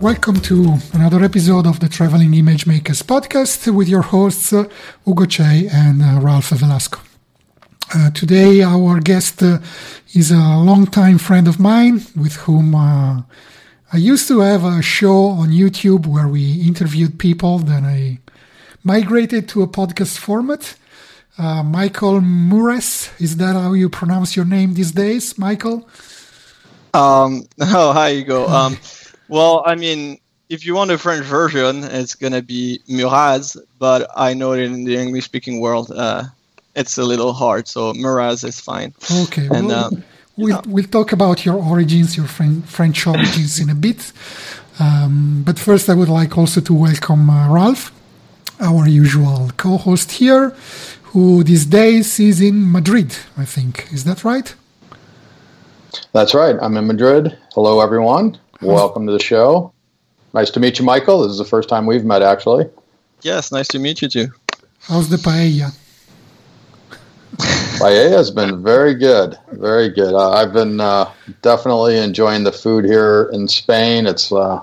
Welcome to another episode of the Traveling Image Makers podcast with your hosts uh, Ugo Cei and uh, Ralph Velasco. Uh, today, our guest uh, is a longtime friend of mine with whom uh, I used to have a show on YouTube where we interviewed people. Then I migrated to a podcast format. Uh, Michael Muras, is that how you pronounce your name these days, Michael? Um, oh, hi, Ugo. Um, well, I mean, if you want a French version, it's gonna be Muraz, but I know that in the English-speaking world, uh, it's a little hard. So Muraz is fine. Okay. And, well, um, we'll, yeah. we'll talk about your origins, your French origins in a bit. Um, but first, I would like also to welcome uh, Ralph, our usual co-host here, who these days is in Madrid. I think is that right? That's right. I'm in Madrid. Hello, everyone. Welcome to the show. Nice to meet you, Michael. This is the first time we've met, actually. Yes, nice to meet you too. How's the paella? paella has been very good, very good. Uh, I've been uh, definitely enjoying the food here in Spain. It's uh,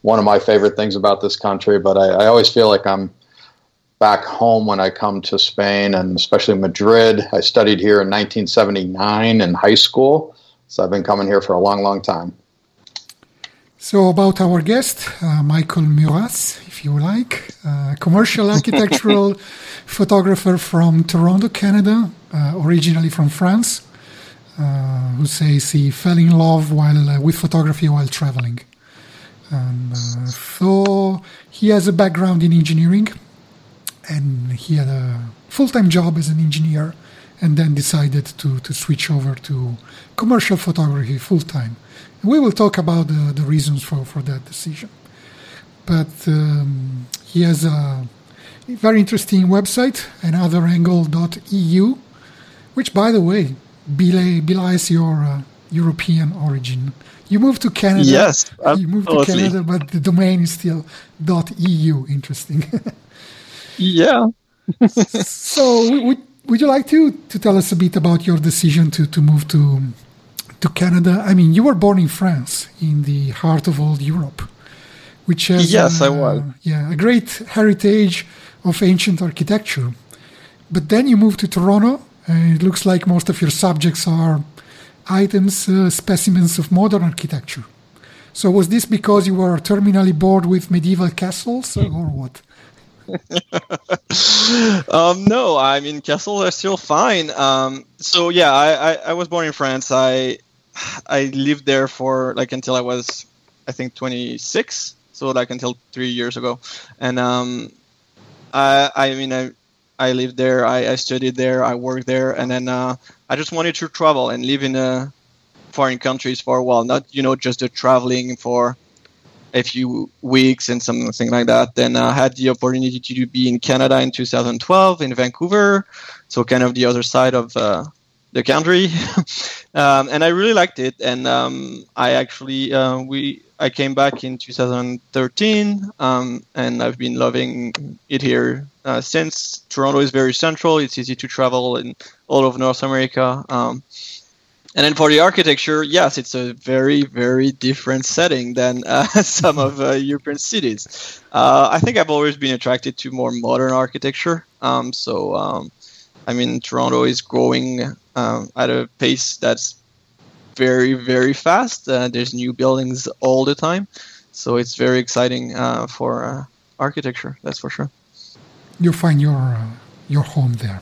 one of my favorite things about this country, but I, I always feel like I'm back home when I come to Spain, and especially Madrid. I studied here in 1979 in high school, so I've been coming here for a long, long time. So, about our guest, uh, Michael Muras, if you like, uh, commercial architectural photographer from Toronto, Canada, uh, originally from France, uh, who says he fell in love while uh, with photography while traveling. And, uh, so, he has a background in engineering, and he had a full time job as an engineer, and then decided to, to switch over to commercial photography full time we will talk about the, the reasons for, for that decision. But um, he has a very interesting website, anotherangle.eu, which, by the way, belies your uh, European origin. You moved to Canada. Yes, absolutely. you moved to Canada, but the domain is still .eu. Interesting. yeah. so, would, would you like to, to tell us a bit about your decision to, to move to to Canada. I mean, you were born in France, in the heart of old Europe, which has yes, uh, I was. Yeah, a great heritage of ancient architecture. But then you moved to Toronto, and it looks like most of your subjects are items, uh, specimens of modern architecture. So was this because you were terminally bored with medieval castles, or what? um, no, I mean castles are still fine. Um, so yeah, I, I, I, was born in France. I I lived there for like until I was, I think, 26. So like until three years ago, and um, I I mean I I lived there. I, I studied there. I worked there, and then uh, I just wanted to travel and live in a foreign countries for a while. Not you know just the traveling for a few weeks and something like that. Then I had the opportunity to be in Canada in 2012 in Vancouver, so kind of the other side of uh, the country, um, and I really liked it. And um, I actually uh, we I came back in 2013, um, and I've been loving it here uh, since. Toronto is very central; it's easy to travel in all of North America. Um, and then for the architecture, yes, it's a very, very different setting than uh, some of uh, European cities. Uh, I think I've always been attracted to more modern architecture. Um, so, um, I mean, Toronto is growing um, at a pace that's very, very fast. Uh, there's new buildings all the time, so it's very exciting uh, for uh, architecture. That's for sure. You find your uh, your home there.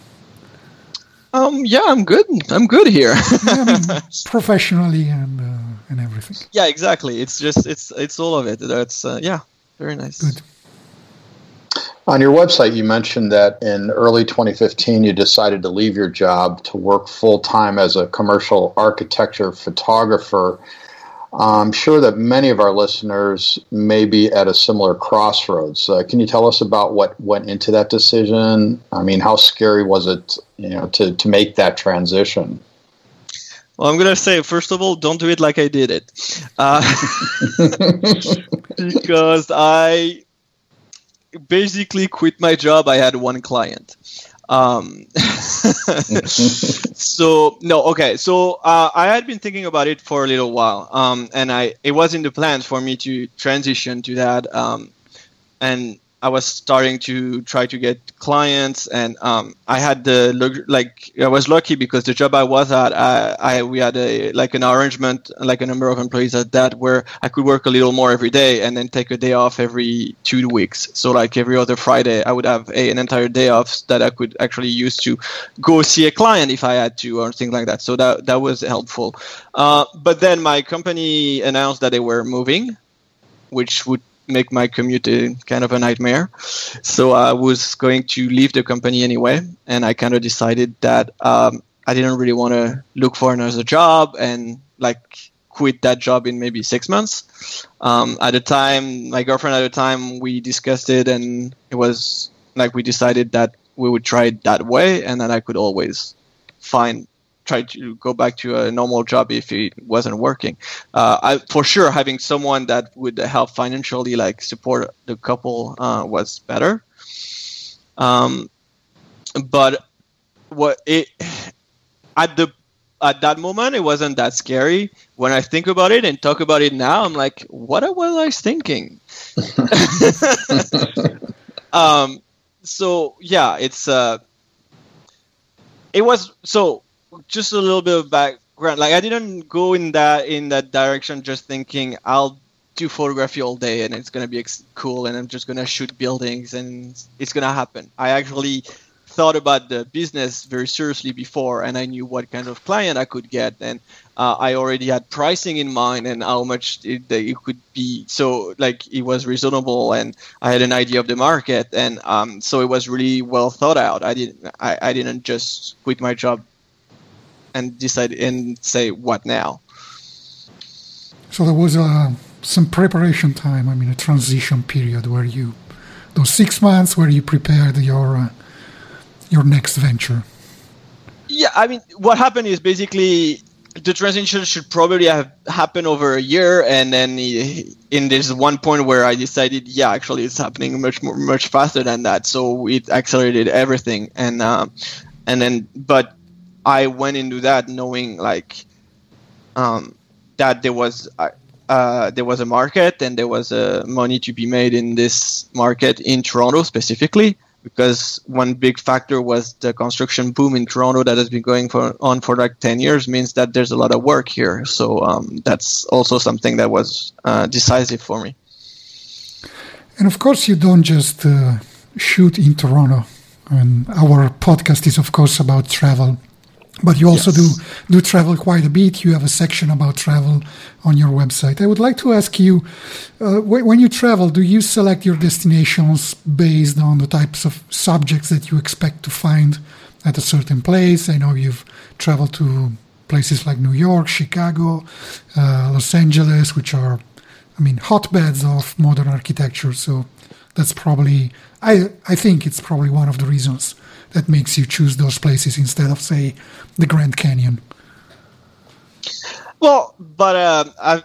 Um. Yeah, I'm good. I'm good here. yeah, I mean, professionally and uh, and everything. Yeah, exactly. It's just it's it's all of it. That's uh, yeah, very nice. Good. On your website, you mentioned that in early 2015, you decided to leave your job to work full time as a commercial architecture photographer. I'm sure that many of our listeners may be at a similar crossroads. Uh, can you tell us about what went into that decision? I mean, how scary was it, you know, to, to make that transition? Well, I'm gonna say first of all, don't do it like I did it, uh, because I basically quit my job. I had one client. Um, so no, okay. So uh, I had been thinking about it for a little while, um, and I it was in the plans for me to transition to that. Um, and I was starting to try to get clients, and um, I had the like I was lucky because the job I was at, I, I, we had a like an arrangement, like a number of employees at that, where I could work a little more every day and then take a day off every two weeks. So like every other Friday, I would have a, an entire day off that I could actually use to go see a client if I had to or things like that. So that that was helpful. Uh, but then my company announced that they were moving, which would make my commute a, kind of a nightmare. So I was going to leave the company anyway, and I kind of decided that um, I didn't really want to look for another job and like quit that job in maybe six months. Um, at the time, my girlfriend at the time, we discussed it, and it was like we decided that we would try it that way, and then I could always find try to go back to a normal job if it wasn't working. Uh, I, for sure, having someone that would help financially, like support the couple, uh, was better. Um, but what it at the at that moment it wasn't that scary. When I think about it and talk about it now, I'm like, what was I thinking? um, so yeah, it's uh, it was so just a little bit of background. Like I didn't go in that in that direction just thinking I'll do photography all day and it's gonna be ex- cool and I'm just gonna shoot buildings and it's gonna happen. I actually thought about the business very seriously before and I knew what kind of client I could get and uh, I already had pricing in mind and how much it, it, could be so like it was reasonable and I had an idea of the market and um, so it was really well thought out. I didn't I, I didn't just quit my job and decide and say what now. So there was uh, some preparation time. I mean, a transition period where you those six months where you prepared your uh, your next venture. Yeah, I mean, what happened is basically the transition should probably have happened over a year, and then in this one point where I decided, yeah, actually, it's happening much more, much faster than that. So it accelerated everything, and uh, and then, but I went into that knowing like um, that there was uh, uh, there was a market and there was uh, money to be made in this market in Toronto specifically because one big factor was the construction boom in Toronto that has been going for, on for like 10 years means that there's a lot of work here. So um, that's also something that was uh, decisive for me. And of course, you don't just uh, shoot in Toronto. Our podcast is, of course, about travel but you also yes. do do travel quite a bit. You have a section about travel on your website. I would like to ask you, uh, when you travel, do you select your destinations based on the types of subjects that you expect to find at a certain place? I know you've traveled to places like New York, Chicago, uh, Los Angeles, which are, I mean, hotbeds of modern architecture. So that's probably, I I think it's probably one of the reasons that makes you choose those places instead of, say, the Grand Canyon? Well, but uh,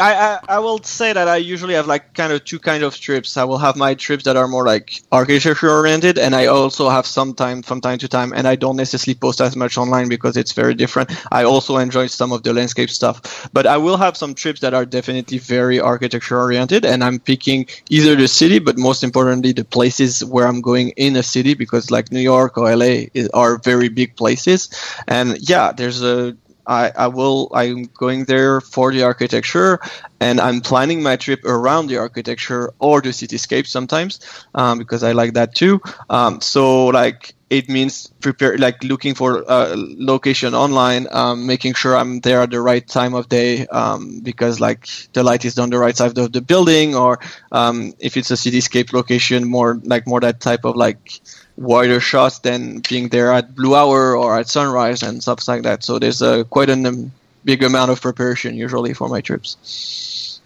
I, I, I will say that I usually have like kind of two kind of trips. I will have my trips that are more like architecture oriented, and I also have some time from time to time, and I don't necessarily post as much online because it's very different. I also enjoy some of the landscape stuff, but I will have some trips that are definitely very architecture oriented, and I'm picking either the city, but most importantly the places where I'm going in a city because like New York or LA is, are very big places, and yeah, there's a I, I will I'm going there for the architecture and I'm planning my trip around the architecture or the cityscape sometimes um, because I like that too. Um, so like it means prepare like looking for a location online, um, making sure I'm there at the right time of day um, because like the light is on the right side of the building or um, if it's a cityscape location more like more that type of like wider shots than being there at blue hour or at sunrise and stuff like that. So there's a quite a um, big amount of preparation usually for my trips.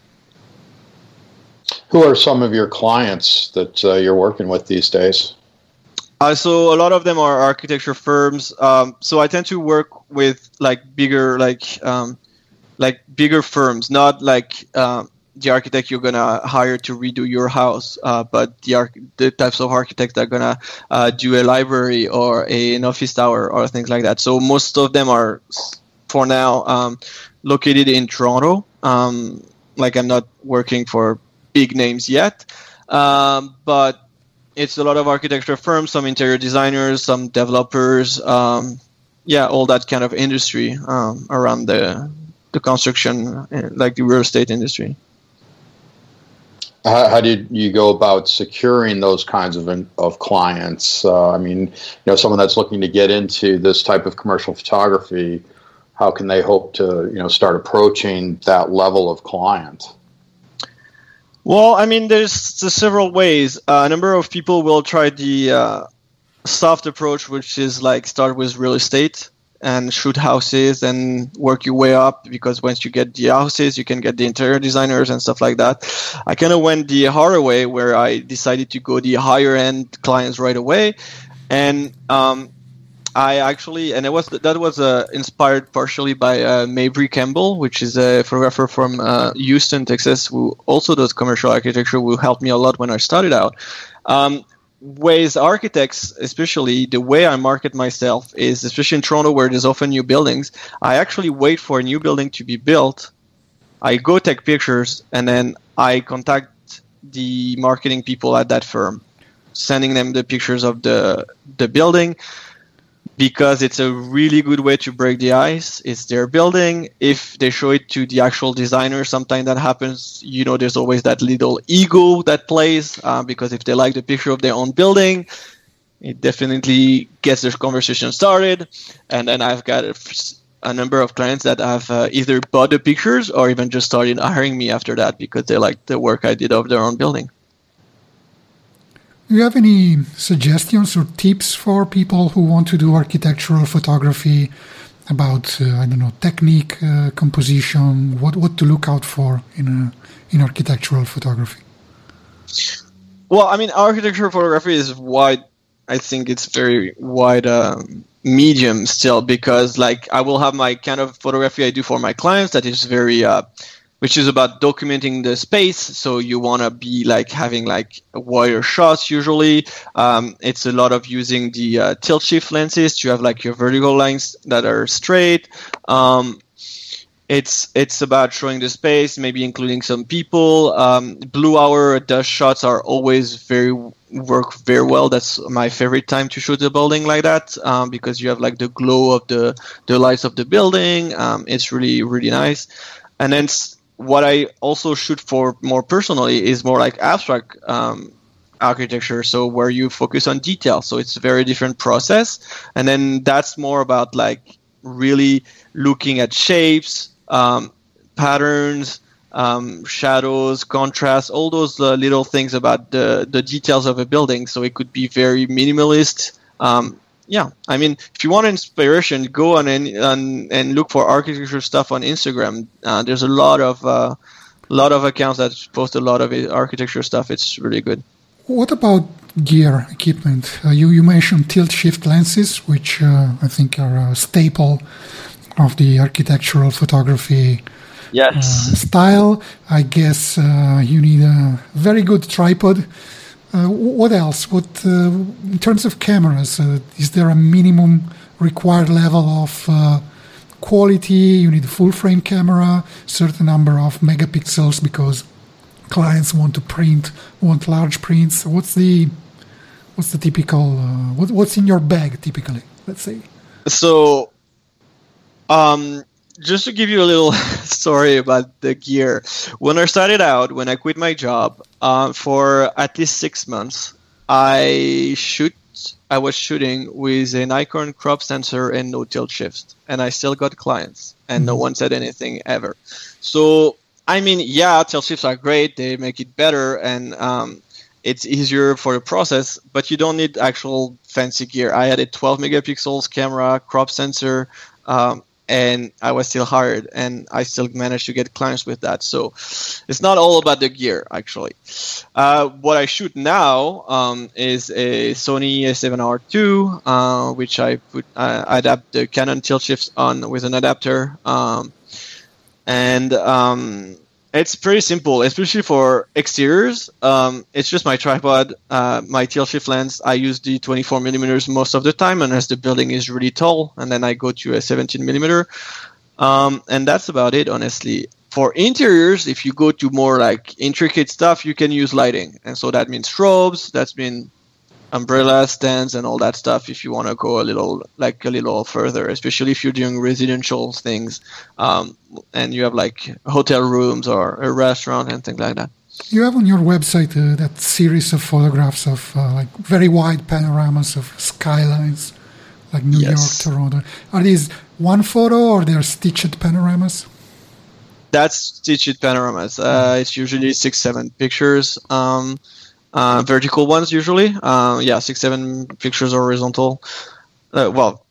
Who are some of your clients that uh, you're working with these days? Uh, so a lot of them are architecture firms. Um, so I tend to work with like bigger, like um, like bigger firms, not like um, the architect you're gonna hire to redo your house, uh, but the, the types of architects that are gonna uh, do a library or a, an office tower or things like that. So most of them are, for now, um, located in Toronto. Um, like I'm not working for big names yet, um, but it's a lot of architecture firms, some interior designers, some developers, um, yeah, all that kind of industry um, around the the construction, uh, like the real estate industry. How, how did you go about securing those kinds of of clients? Uh, I mean, you know, someone that's looking to get into this type of commercial photography, how can they hope to you know start approaching that level of client? Well, I mean, there's, there's several ways. Uh, a number of people will try the uh, soft approach, which is like start with real estate and shoot houses and work your way up because once you get the houses, you can get the interior designers and stuff like that. I kind of went the harder way where I decided to go the higher end clients right away. And um, I actually, and it was that was uh, inspired partially by uh, Mabry Campbell, which is a photographer from uh, Houston, Texas, who also does commercial architecture, who helped me a lot when I started out. Um, ways architects, especially the way I market myself is, especially in Toronto where there's often new buildings, I actually wait for a new building to be built. I go take pictures and then I contact the marketing people at that firm, sending them the pictures of the the building because it's a really good way to break the ice. It's their building. If they show it to the actual designer, sometimes that happens. You know, there's always that little ego that plays uh, because if they like the picture of their own building, it definitely gets their conversation started. And then I've got a, a number of clients that have uh, either bought the pictures or even just started hiring me after that because they like the work I did of their own building. Do you have any suggestions or tips for people who want to do architectural photography about uh, I don't know technique, uh, composition, what what to look out for in a, in architectural photography? Well, I mean, architectural photography is wide. I think it's very wide um, medium still because, like, I will have my kind of photography I do for my clients that is very uh, which is about documenting the space. So you want to be like having like wire shots usually. Um, it's a lot of using the uh, tilt shift lenses to have like your vertical lines that are straight. Um, it's it's about showing the space, maybe including some people. Um, blue hour dust shots are always very work very well. That's my favorite time to shoot a building like that um, because you have like the glow of the the lights of the building. Um, it's really really nice. And then what I also shoot for more personally is more like abstract um, architecture, so where you focus on detail. So it's a very different process, and then that's more about like really looking at shapes, um, patterns, um, shadows, contrast, all those uh, little things about the the details of a building. So it could be very minimalist. Um, yeah, I mean, if you want inspiration, go on and and, and look for architecture stuff on Instagram. Uh, there's a lot of uh, lot of accounts that post a lot of architecture stuff. It's really good. What about gear equipment? Uh, you you mentioned tilt shift lenses, which uh, I think are a staple of the architectural photography yes. Uh, style. I guess uh, you need a very good tripod what else? What uh, in terms of cameras? Uh, is there a minimum required level of quality? You need a full frame camera, certain number of megapixels because clients want to print, want large prints. What's the what's the typical what, what's in your bag typically? Let's say. So, um, just to give you a little story about the gear, when I started out, when I quit my job, uh, for at least six months, I shoot. I was shooting with a Nikon crop sensor and no tilt shift, and I still got clients, and mm-hmm. no one said anything ever. So, I mean, yeah, tilt shifts are great; they make it better, and um, it's easier for the process, but you don't need actual fancy gear. I had a 12 megapixels camera, crop sensor. Um, and I was still hired, and I still managed to get clients with that. So it's not all about the gear, actually. Uh, what I shoot now um, is a Sony A7R2, uh, which I put uh, adapt the Canon tilt shifts on with an adapter, um, and um, it's pretty simple, especially for exteriors. Um, it's just my tripod, uh, my tilt shift lens. I use the 24 millimeters most of the time, unless the building is really tall, and then I go to a 17 millimeter. Um, and that's about it, honestly. For interiors, if you go to more like intricate stuff, you can use lighting, and so that means strobes. That's mean umbrella stands and all that stuff if you want to go a little like a little further especially if you're doing residential things um, and you have like hotel rooms or a restaurant and things like that. You have on your website uh, that series of photographs of uh, like very wide panoramas of skylines like new yes. york toronto. Are these one photo or they're stitched panoramas? That's stitched panoramas. Uh, it's usually six seven pictures. Um, uh, vertical ones usually. Uh, yeah, six seven pictures horizontal. Uh, well,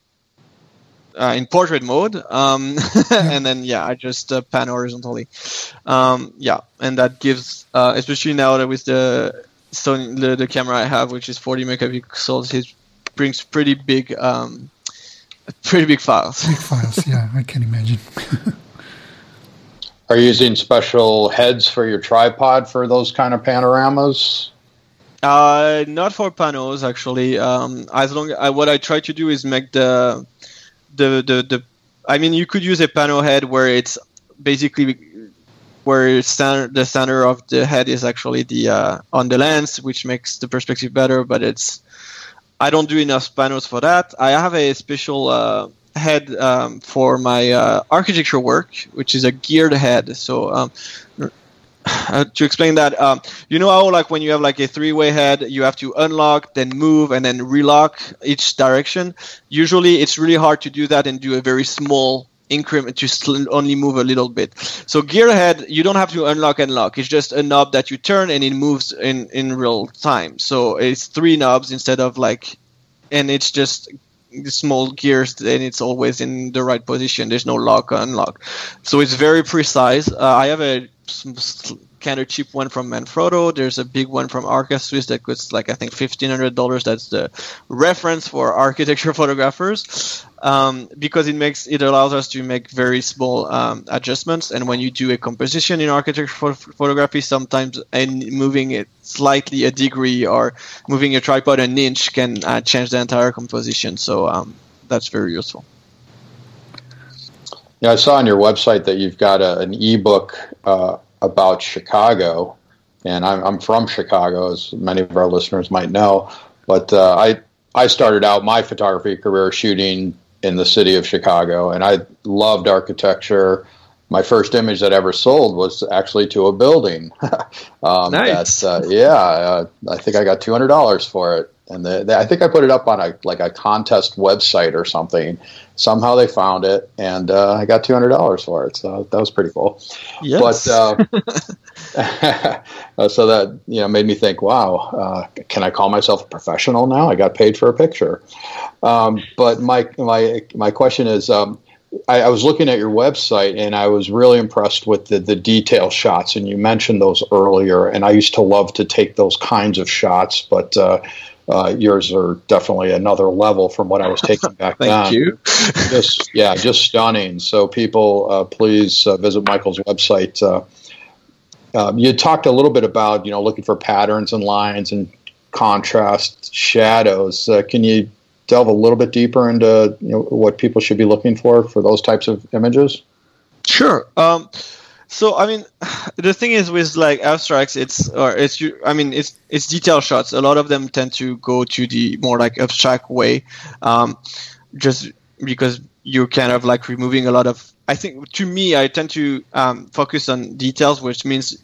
uh, in portrait mode, um, and then yeah, I just uh, pan horizontally. Um, yeah, and that gives, uh, especially now that with the Sony the, the, camera I have, which is 40 megapixels, it brings pretty big, um, pretty big files. Big files, yeah, I can imagine. Are you using special heads for your tripod for those kind of panoramas? Uh, not for panels actually. Um, as long uh, what I try to do is make the, the the the. I mean, you could use a panel head where it's basically where the center of the head is actually the uh, on the lens, which makes the perspective better. But it's I don't do enough panels for that. I have a special uh, head um, for my uh, architecture work, which is a geared head. So um, uh, to explain that, um, you know how like when you have like a three-way head, you have to unlock, then move, and then relock each direction. Usually, it's really hard to do that and do a very small increment to only move a little bit. So gearhead, you don't have to unlock and lock. It's just a knob that you turn and it moves in in real time. So it's three knobs instead of like, and it's just small gears and it's always in the right position. There's no lock or unlock. So it's very precise. Uh, I have a kind of cheap one from Manfrotto. There's a big one from Arca Swiss that costs like I think fifteen hundred dollars. That's the reference for architecture photographers um, because it makes it allows us to make very small um, adjustments. And when you do a composition in architecture photography, sometimes and moving it slightly a degree or moving a tripod an inch can uh, change the entire composition. So um, that's very useful. Yeah, I saw on your website that you've got a, an ebook uh, about Chicago, and I'm, I'm, from Chicago, as many of our listeners might know. But uh, I I started out my photography career shooting in the city of Chicago, and I loved architecture. My first image that ever sold was actually to a building. um, nice. That, uh, yeah, uh, I think I got two hundred dollars for it and the, the, I think I put it up on a like a contest website or something. Somehow they found it, and uh, I got two hundred dollars for it. So that was pretty cool. Yes. But uh, so that you know made me think, wow, uh, can I call myself a professional now? I got paid for a picture. Um, but my my my question is. Um, I, I, was looking at your website and I was really impressed with the, the detail shots, and you mentioned those earlier. And I used to love to take those kinds of shots, but uh, yours are definitely another level from what I was taking back Thank then. Thank you. just yeah, just stunning. So people, uh, please uh, visit Michael's website. Uh, um, you talked a little bit about you know looking for patterns and lines and contrast, shadows. Uh, can you delve a little bit deeper into you know, what people should be looking for for those types of images? Sure. Um, so I mean, the thing is with like abstracts, it's or it's I mean it's it's detail shots. A lot of them tend to go to the more like abstract way, um, just because you're kind of like removing a lot of. I think to me, I tend to um, focus on details, which means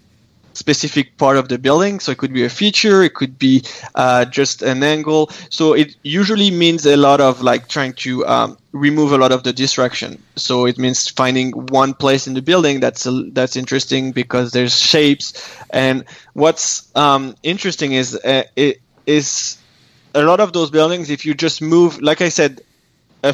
specific part of the building. So it could be a feature, it could be uh, just an angle. So it usually means a lot of like trying to um, remove a lot of the distraction. So it means finding one place in the building that's a, that's interesting because there's shapes. And what's um, interesting is uh, it is a lot of those buildings. If you just move, like I said, a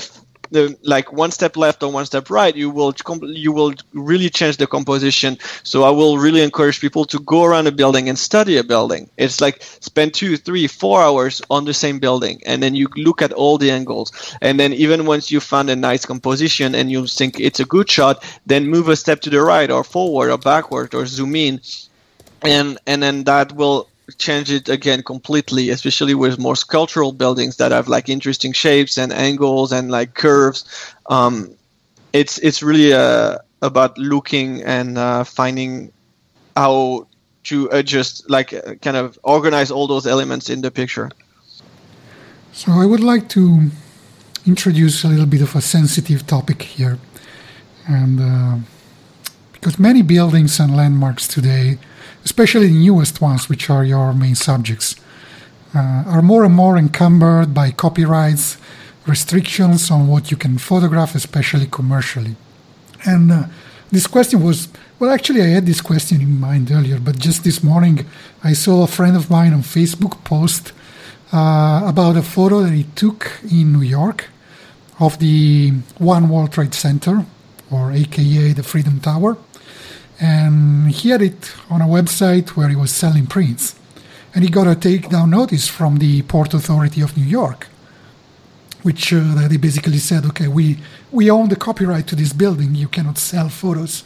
the, like one step left or one step right, you will you will really change the composition. So I will really encourage people to go around a building and study a building. It's like spend two, three, four hours on the same building, and then you look at all the angles. And then even once you find a nice composition and you think it's a good shot, then move a step to the right or forward or backward or zoom in, and and then that will change it again completely, especially with more sculptural buildings that have like interesting shapes and angles and like curves. Um, it's it's really uh, about looking and uh, finding how to adjust, like uh, kind of organize all those elements in the picture. So I would like to introduce a little bit of a sensitive topic here, and uh, because many buildings and landmarks today especially the newest ones, which are your main subjects, uh, are more and more encumbered by copyrights, restrictions on what you can photograph, especially commercially. And uh, this question was well, actually, I had this question in mind earlier, but just this morning I saw a friend of mine on Facebook post uh, about a photo that he took in New York of the One World Trade Center, or AKA the Freedom Tower and he had it on a website where he was selling prints. And he got a takedown notice from the Port Authority of New York, which uh, they basically said, okay, we, we own the copyright to this building. You cannot sell photos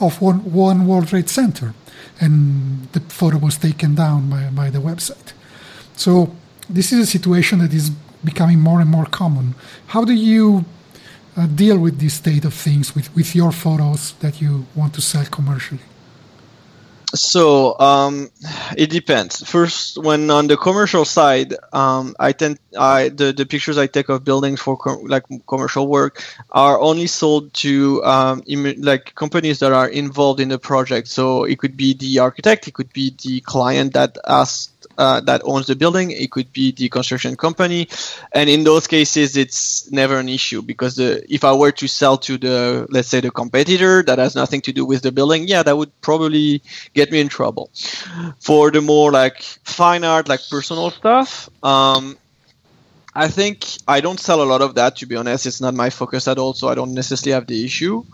of one, one World Trade Center. And the photo was taken down by, by the website. So this is a situation that is becoming more and more common. How do you Uh, deal with this state of things with, with your photos that you want to sell commercially? So um, it depends. First, when on the commercial side, um, I tend I the, the pictures I take of buildings for com- like commercial work are only sold to um, Im- like companies that are involved in the project. So it could be the architect, it could be the client that asked uh, that owns the building. It could be the construction company, and in those cases, it's never an issue because the, if I were to sell to the let's say the competitor that has nothing to do with the building, yeah, that would probably get me in trouble. For the more like fine art, like personal stuff. Um, I think I don't sell a lot of that to be honest. It's not my focus at all, so I don't necessarily have the issue.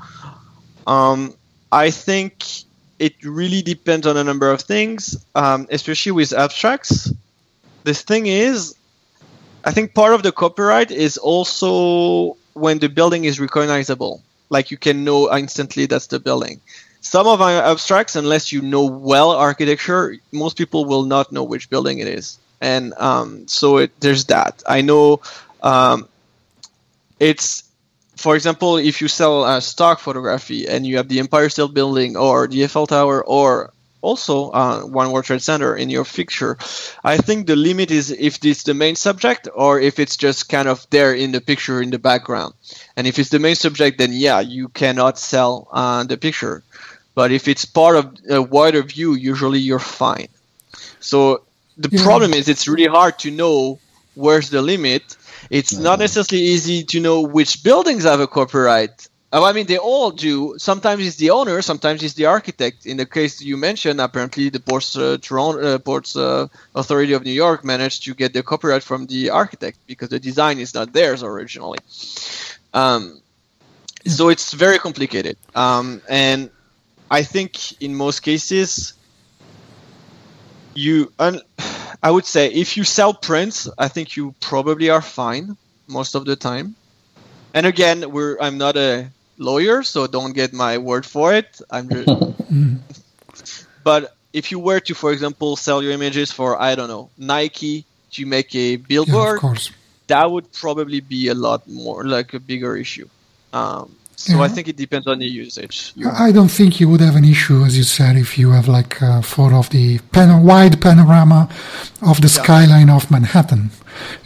Um, I think it really depends on a number of things, um, especially with abstracts. The thing is, I think part of the copyright is also when the building is recognizable. Like you can know instantly that's the building. Some of our abstracts, unless you know well architecture, most people will not know which building it is. And um, so it, there's that. I know um, it's for example, if you sell a stock photography and you have the Empire State Building or the Eiffel Tower or also uh, One World Trade Center in your picture, I think the limit is if it's the main subject or if it's just kind of there in the picture in the background. And if it's the main subject, then yeah, you cannot sell uh, the picture. But if it's part of a wider view, usually you're fine. So the yeah. problem is it's really hard to know where's the limit it's not necessarily easy to know which buildings have a copyright. Oh, I mean, they all do. Sometimes it's the owner, sometimes it's the architect. In the case you mentioned, apparently the Ports, uh, Toronto, uh, Ports uh, Authority of New York managed to get the copyright from the architect because the design is not theirs originally. Um, so it's very complicated. Um, and I think in most cases, you un- I would say if you sell prints, I think you probably are fine most of the time. And again, we're I'm not a lawyer, so don't get my word for it. I'm just, but if you were to, for example, sell your images for I don't know Nike to make a billboard, yeah, that would probably be a lot more like a bigger issue. Um, so I think it depends on the usage. I don't think you would have an issue, as you said, if you have like a photo of the pan- wide panorama of the yeah. skyline of Manhattan.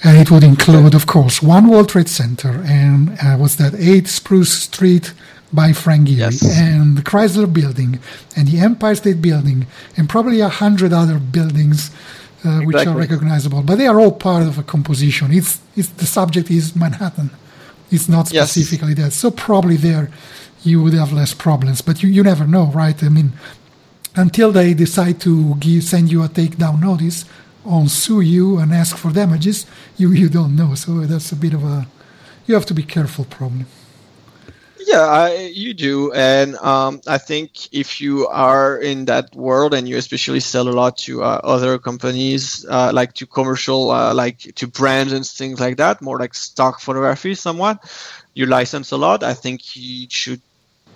And it would include, of course, One World Trade Center and uh, what's that, 8 Spruce Street by Frank Gehry yes. and the Chrysler Building and the Empire State Building and probably a hundred other buildings uh, which exactly. are recognizable. But they are all part of a composition. It's, it's the subject is Manhattan. It's not specifically yes. that. So probably there you would have less problems, but you, you never know, right? I mean, until they decide to give, send you a takedown notice on sue you and ask for damages, you, you don't know. So that's a bit of a you have to be careful, probably. Yeah, I, you do, and um, I think if you are in that world and you especially sell a lot to uh, other companies, uh, like to commercial, uh, like to brands and things like that, more like stock photography, somewhat, you license a lot. I think you should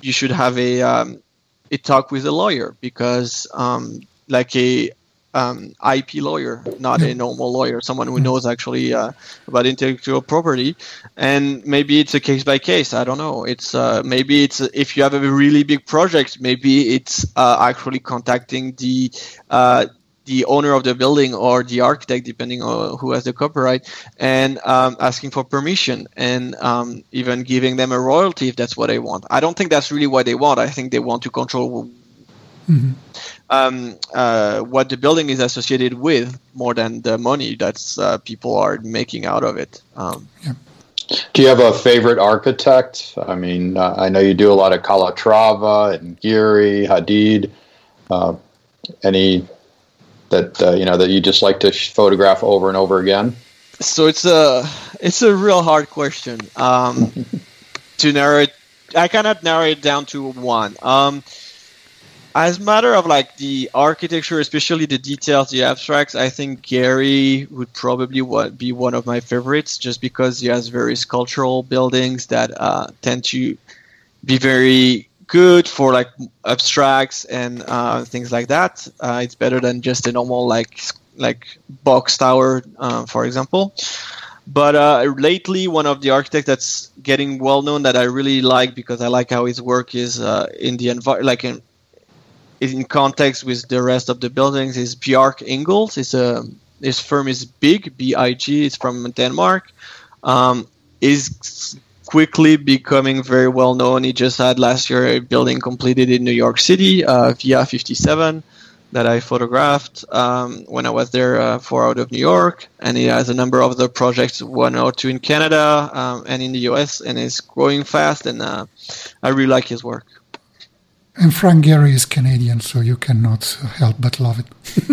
you should have a um, a talk with a lawyer because um, like a um, IP lawyer, not a normal lawyer, someone who knows actually uh, about intellectual property. And maybe it's a case by case. I don't know. It's uh, maybe it's if you have a really big project, maybe it's uh, actually contacting the uh, the owner of the building or the architect, depending on who has the copyright, and um, asking for permission and um, even giving them a royalty if that's what they want. I don't think that's really what they want. I think they want to control mm-hmm. Um, uh, what the building is associated with more than the money that uh, people are making out of it. Um, yeah. Do you have a favorite architect? I mean, uh, I know you do a lot of Calatrava and Gehry, Hadid. Uh, any that uh, you know that you just like to photograph over and over again? So it's a it's a real hard question um, to narrow it. I cannot narrow it down to one. Um, as matter of like the architecture, especially the details, the abstracts, I think Gehry would probably be one of my favorites, just because he has various cultural buildings that uh, tend to be very good for like abstracts and uh, things like that. Uh, it's better than just a normal like like box tower, uh, for example. But uh, lately, one of the architects that's getting well known that I really like because I like how his work is uh, in the environment, like in in context with the rest of the buildings is Bjarke Ingels. His, uh, his firm is big, B-I-G. It's from Denmark. Um, is quickly becoming very well known. He just had last year a building completed in New York City, uh, Via 57, that I photographed um, when I was there uh, for out of New York. And he has a number of other projects, one or two in Canada um, and in the US, and is growing fast. And uh, I really like his work. And Frank Gehry is Canadian, so you cannot help but love it.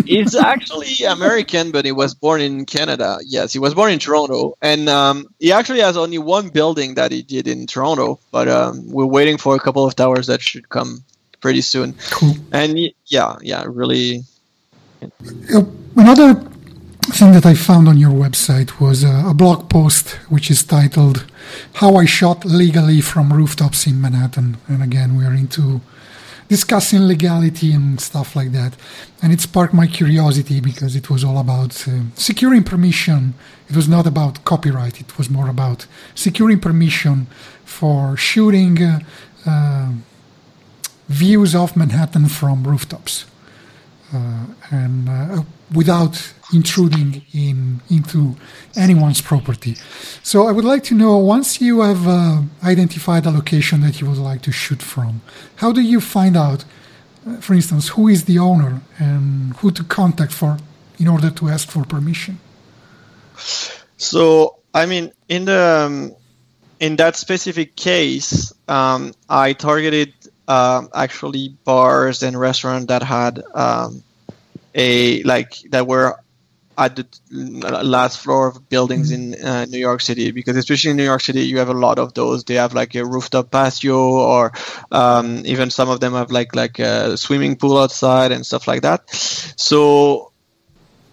He's actually American, but he was born in Canada. Yes, he was born in Toronto, and um, he actually has only one building that he did in Toronto. But um, we're waiting for a couple of towers that should come pretty soon. Cool. And yeah, yeah, really. Another thing that I found on your website was a, a blog post which is titled "How I Shot Legally from Rooftops in Manhattan." And again, we're into discussing legality and stuff like that. And it sparked my curiosity because it was all about uh, securing permission. It was not about copyright, it was more about securing permission for shooting uh, uh, views of Manhattan from rooftops. Uh, and uh, without intruding in into anyone's property. So I would like to know once you have uh, identified a location that you would like to shoot from, how do you find out, uh, for instance, who is the owner and who to contact for in order to ask for permission? So I mean, in the um, in that specific case, um, I targeted uh, actually bars and restaurants that had um, a like that were at the last floor of buildings in uh, New York City because especially in New York City you have a lot of those. They have like a rooftop patio or um, even some of them have like like a swimming pool outside and stuff like that. So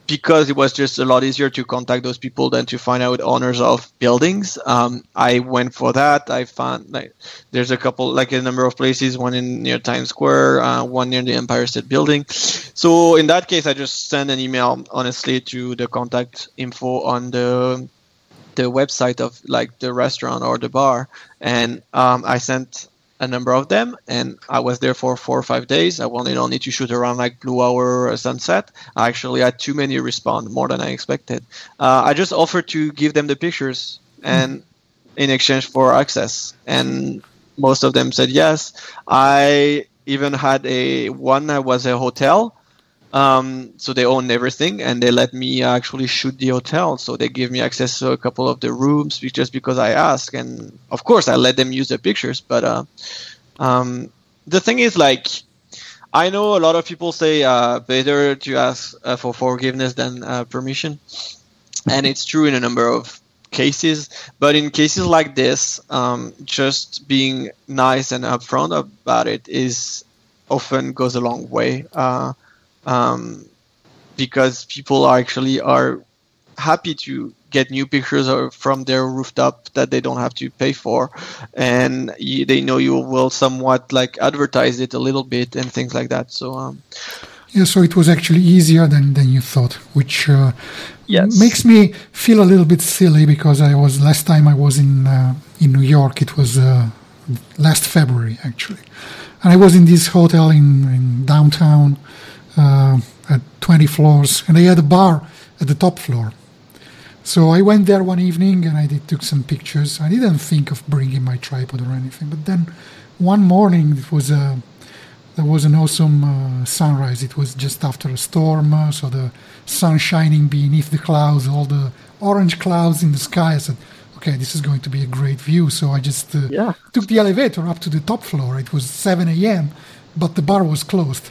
because it was just a lot easier to contact those people than to find out owners of buildings. Um, I went for that. I found like there's a couple, like a number of places, one in near Times Square, uh, one near the Empire State Building. So in that case, I just send an email, honestly, to the contact info on the the website of like the restaurant or the bar, and um, I sent a number of them, and I was there for four or five days. I wanted only to shoot around like blue hour sunset. I actually had too many respond, more than I expected. Uh, I just offered to give them the pictures and in exchange for access, and most of them said yes. I even had a one that was a hotel um, so they own everything, and they let me actually shoot the hotel. So they give me access to a couple of the rooms just because I asked, and of course I let them use the pictures. But uh, um, the thing is, like, I know a lot of people say uh, better to ask uh, for forgiveness than uh, permission, and it's true in a number of cases. But in cases like this, um, just being nice and upfront about it is often goes a long way. Uh, um, because people are actually are happy to get new pictures from their rooftop that they don't have to pay for. And you, they know you will somewhat like advertise it a little bit and things like that. So um, yeah so it was actually easier than, than you thought which uh, yes. makes me feel a little bit silly because i was last time i was in uh, in new york it was uh, last february actually. And i was in this hotel in, in downtown uh, at 20 floors and they had a bar at the top floor so I went there one evening and I did, took some pictures. I didn't think of bringing my tripod or anything, but then one morning it was a there was an awesome uh, sunrise. It was just after a storm, uh, so the sun shining beneath the clouds, all the orange clouds in the sky. I said, "Okay, this is going to be a great view." So I just uh, yeah. took the elevator up to the top floor. It was 7 a.m., but the bar was closed,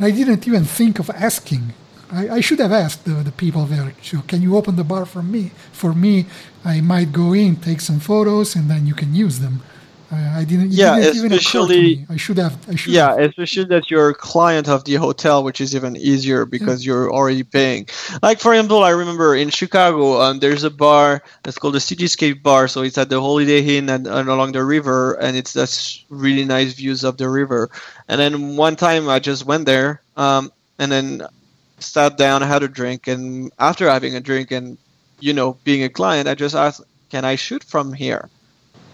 and I didn't even think of asking I, I, should have asked the, the people there, can you open the bar for me? For me, I might go in, take some photos, and then you can use them. I didn't. Yeah, didn't especially. I should have. I should yeah, have. especially that you're a client of the hotel, which is even easier because yeah. you're already paying. Like for example, I remember in Chicago, um, there's a bar that's called the Cityscape Bar. So it's at the Holiday Inn and, and along the river, and it's just really nice views of the river. And then one time I just went there, um, and then sat down, had a drink, and after having a drink and you know being a client, I just asked, "Can I shoot from here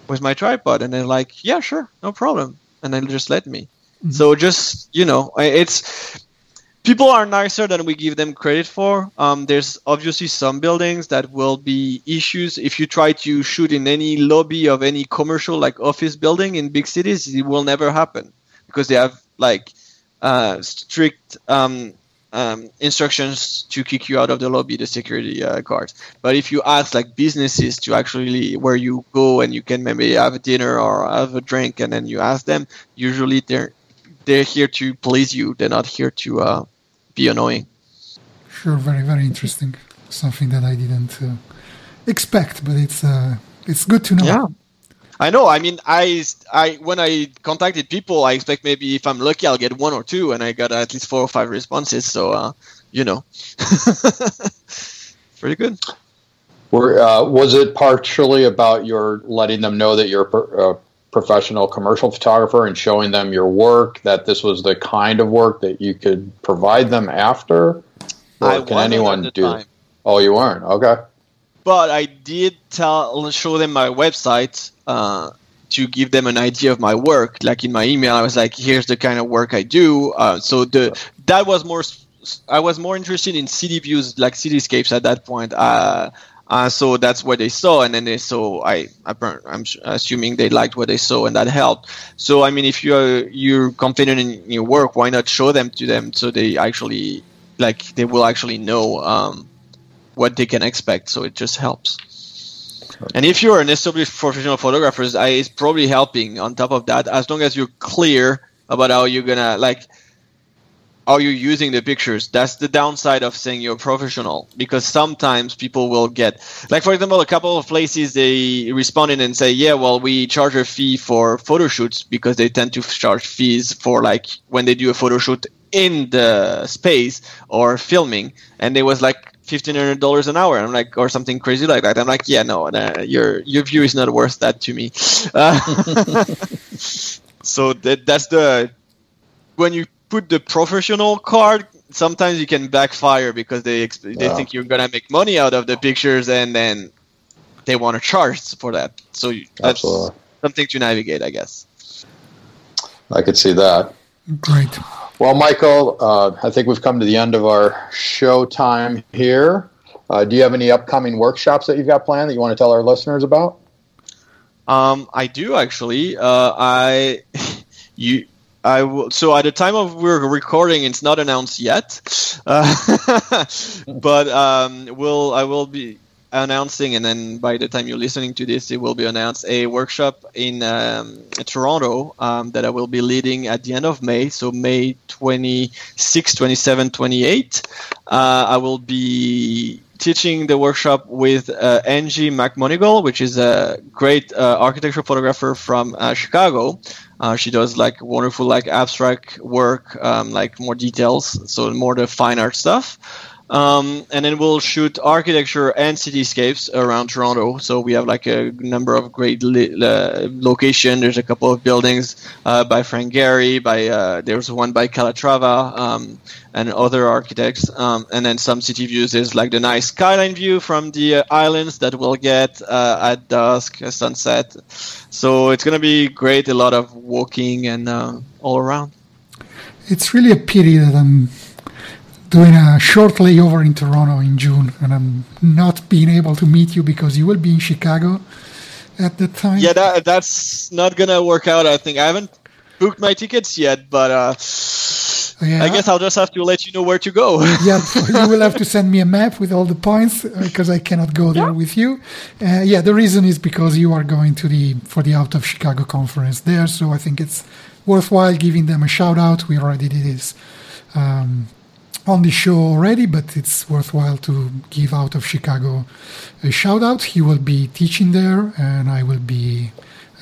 with my tripod?" And they're like, "Yeah, sure, no problem," and they just let me. Mm-hmm. So just you know, it's people are nicer than we give them credit for. Um, there's obviously some buildings that will be issues if you try to shoot in any lobby of any commercial like office building in big cities. It will never happen because they have like uh, strict um, um, instructions to kick you out of the lobby, the security uh, guards. But if you ask like businesses to actually where you go and you can maybe have a dinner or have a drink, and then you ask them, usually they're they're here to please you. They're not here to uh, be annoying. Sure, very very interesting. Something that I didn't uh, expect, but it's uh, it's good to know. Yeah. I know. I mean, I, I when I contacted people, I expect maybe if I'm lucky, I'll get one or two, and I got at least four or five responses. So, uh, you know, pretty good. Were, uh, was it partially about your letting them know that you're a professional commercial photographer and showing them your work? That this was the kind of work that you could provide them after, or I can anyone do? Time. Oh, you weren't. Okay but I did tell show them my website uh, to give them an idea of my work. Like in my email, I was like, "Here's the kind of work I do." Uh, so the that was more. I was more interested in city views, like cityscapes at that point. Uh, uh, so that's what they saw, and then they saw. I, I am assuming they liked what they saw, and that helped. So I mean, if you're you're confident in your work, why not show them to them so they actually like they will actually know um, what they can expect. So it just helps. And if you're an established professional photographer, it's probably helping on top of that, as long as you're clear about how you're gonna like how you're using the pictures. That's the downside of saying you're professional because sometimes people will get like for example a couple of places they responded and say, Yeah, well we charge a fee for photo shoots because they tend to charge fees for like when they do a photo shoot in the space or filming and they was like fifteen hundred dollars an hour. I'm like, or something crazy like that. I'm like, yeah, no, uh, your your view is not worth that to me. Uh, so that that's the when you put the professional card. Sometimes you can backfire because they they think you're gonna make money out of the pictures, and then they want to charge for that. So that's Absolutely. something to navigate, I guess. I could see that. Great. Well, Michael, uh, I think we've come to the end of our show time here. Uh, do you have any upcoming workshops that you've got planned that you want to tell our listeners about? Um, I do actually. Uh, I you. I will, so at the time of we're recording, it's not announced yet, uh, but um, will I will be announcing, and then by the time you're listening to this, it will be announced a workshop in um, Toronto um, that I will be leading at the end of May. So May 26, 27, 28. Uh, I will be teaching the workshop with uh, Angie McMonigal, which is a great uh, architectural photographer from uh, Chicago. Uh, she does like wonderful like abstract work, um, like more details, so more the fine art stuff. Um, and then we'll shoot architecture and cityscapes around Toronto. So we have like a number of great li- uh, location. There's a couple of buildings uh, by Frank Gehry. By uh, there's one by Calatrava um, and other architects. Um, and then some city views. There's like the nice skyline view from the islands that we'll get uh, at dusk, sunset. So it's gonna be great. A lot of walking and uh, all around. It's really a pity that I'm doing a short layover in Toronto in June, and I'm not being able to meet you because you will be in Chicago at the time. Yeah, that, that's not gonna work out. I think I haven't booked my tickets yet, but uh, yeah. I guess I'll just have to let you know where to go. yeah, you will have to send me a map with all the points because I cannot go there yeah. with you. Uh, yeah, the reason is because you are going to the for the Out of Chicago conference there, so I think it's worthwhile giving them a shout out. We already did this. Um, on the show already, but it's worthwhile to give out of Chicago a shout out. He will be teaching there, and I will be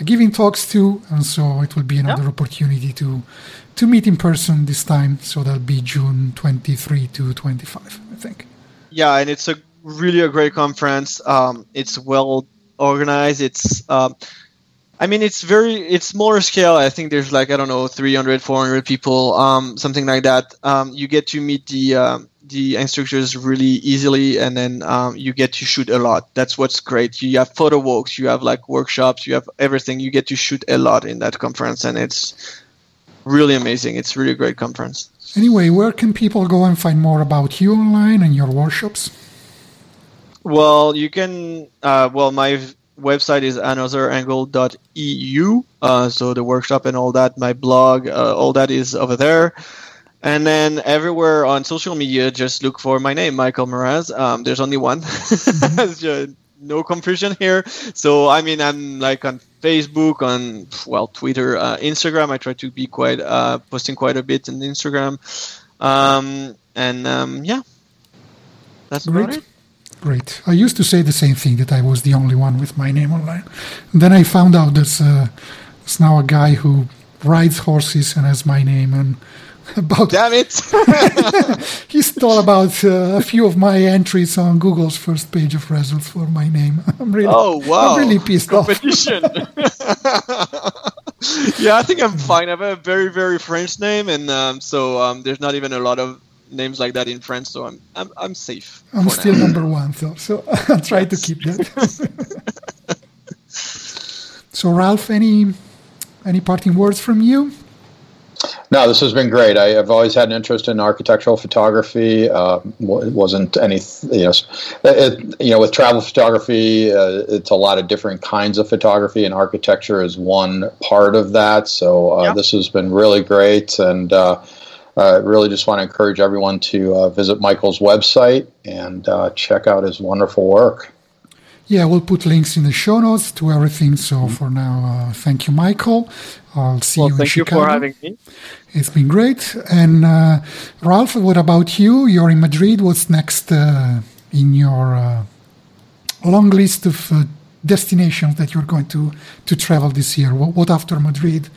giving talks too, and so it will be another yeah. opportunity to to meet in person this time. So that'll be June 23 to 25, I think. Yeah, and it's a really a great conference. Um, it's well organized. It's um, I mean, it's very, it's smaller scale. I think there's like, I don't know, 300, 400 people, um, something like that. Um, you get to meet the, uh, the instructors really easily and then um, you get to shoot a lot. That's what's great. You have photo walks, you have like workshops, you have everything. You get to shoot a lot in that conference and it's really amazing. It's really a great conference. Anyway, where can people go and find more about you online and your workshops? Well, you can, uh, well, my website is anotherangle.eu. Uh, so the workshop and all that, my blog, uh, all that is over there. And then everywhere on social media, just look for my name, Michael Muras. Um, there's only one. no confusion here. So I mean, I'm like on Facebook, on well, Twitter, uh, Instagram. I try to be quite uh, posting quite a bit on Instagram. Um, and um, yeah, that's Great. about it. Great. I used to say the same thing that I was the only one with my name online. And then I found out there's, uh, there's now a guy who rides horses and has my name and about damn it he stole about uh, a few of my entries on google's first page of results for my name i'm really oh wow i'm really pissed competition. off yeah i think i'm fine i have a very very french name and um, so um, there's not even a lot of names like that in France, so I'm I'm, I'm safe. I'm still now. number one, though, so I'll try yes. to keep that. so, Ralph, any any parting words from you? No, this has been great. I, have always had an interest in architectural photography. Uh, it wasn't any, you know, it, you know, with travel photography, uh, it's a lot of different kinds of photography, and architecture is one part of that. So uh, yeah. this has been really great, and uh, I really just want to encourage everyone to uh, visit Michael's website and uh, check out his wonderful work. Yeah, we'll put links in the show notes to everything. So mm-hmm. for now, uh, thank you, Michael. I'll see well, you in Chicago. Thank you for having me. It's been great. And uh, Ralph, what about you? You're in Madrid. What's next uh, in your uh, long list of destinations that you're going to, to travel this year? What, what after Madrid?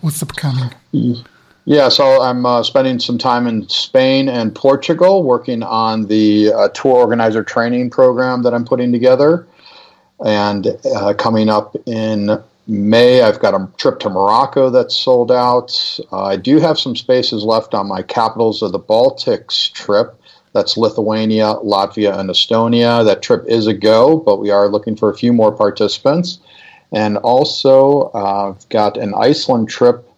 What's upcoming? Mm-hmm. Yeah, so I'm uh, spending some time in Spain and Portugal working on the uh, tour organizer training program that I'm putting together. And uh, coming up in May, I've got a trip to Morocco that's sold out. Uh, I do have some spaces left on my Capitals of the Baltics trip. That's Lithuania, Latvia, and Estonia. That trip is a go, but we are looking for a few more participants. And also, uh, I've got an Iceland trip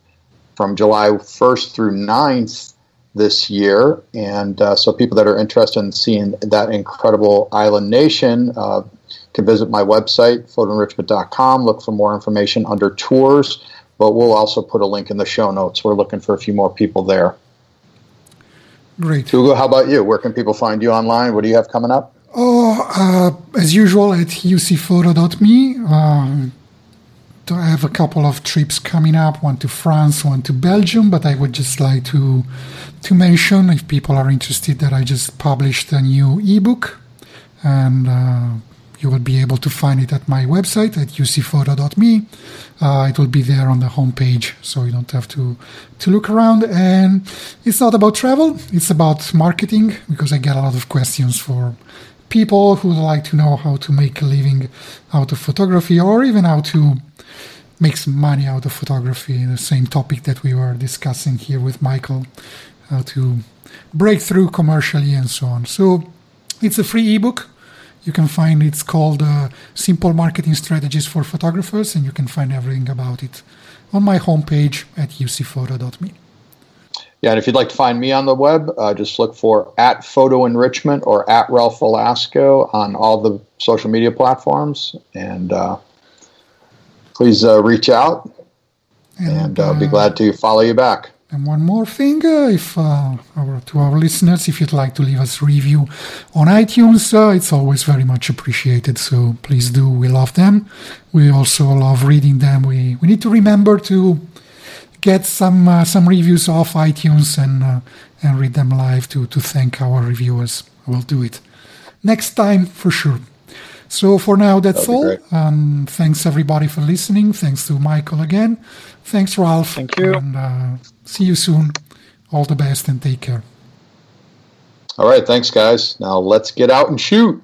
from July 1st through 9th this year. And uh, so people that are interested in seeing that incredible island nation uh, can visit my website, photoenrichment.com, look for more information under tours. But we'll also put a link in the show notes. We're looking for a few more people there. Great. Ugo, how about you? Where can people find you online? What do you have coming up? Oh, uh, as usual at ucphoto.me. Uh, I have a couple of trips coming up, one to France, one to Belgium, but I would just like to to mention if people are interested that I just published a new ebook and uh, you will be able to find it at my website at ucphoto.me. Uh, it will be there on the homepage, so you don't have to to look around. And it's not about travel; it's about marketing because I get a lot of questions for people who would like to know how to make a living out of photography, or even how to make some money out of photography. The same topic that we were discussing here with Michael, how to break through commercially and so on. So it's a free ebook you can find it's called uh, Simple Marketing Strategies for Photographers, and you can find everything about it on my homepage at ucphoto.me. Yeah, and if you'd like to find me on the web, uh, just look for at Photo Enrichment or at Ralph Velasco on all the social media platforms, and uh, please uh, reach out, and, and I'll be uh, glad to follow you back. And one more thing, uh, if uh, our, to our listeners, if you'd like to leave us a review on iTunes, uh, it's always very much appreciated. So please do. We love them. We also love reading them. We we need to remember to get some uh, some reviews off iTunes and uh, and read them live to to thank our reviewers. We'll do it next time for sure. So for now, that's all. Um, thanks everybody for listening. Thanks to Michael again. Thanks, Ralph. Thank you. And uh, see you soon. All the best and take care. All right. Thanks, guys. Now let's get out and shoot.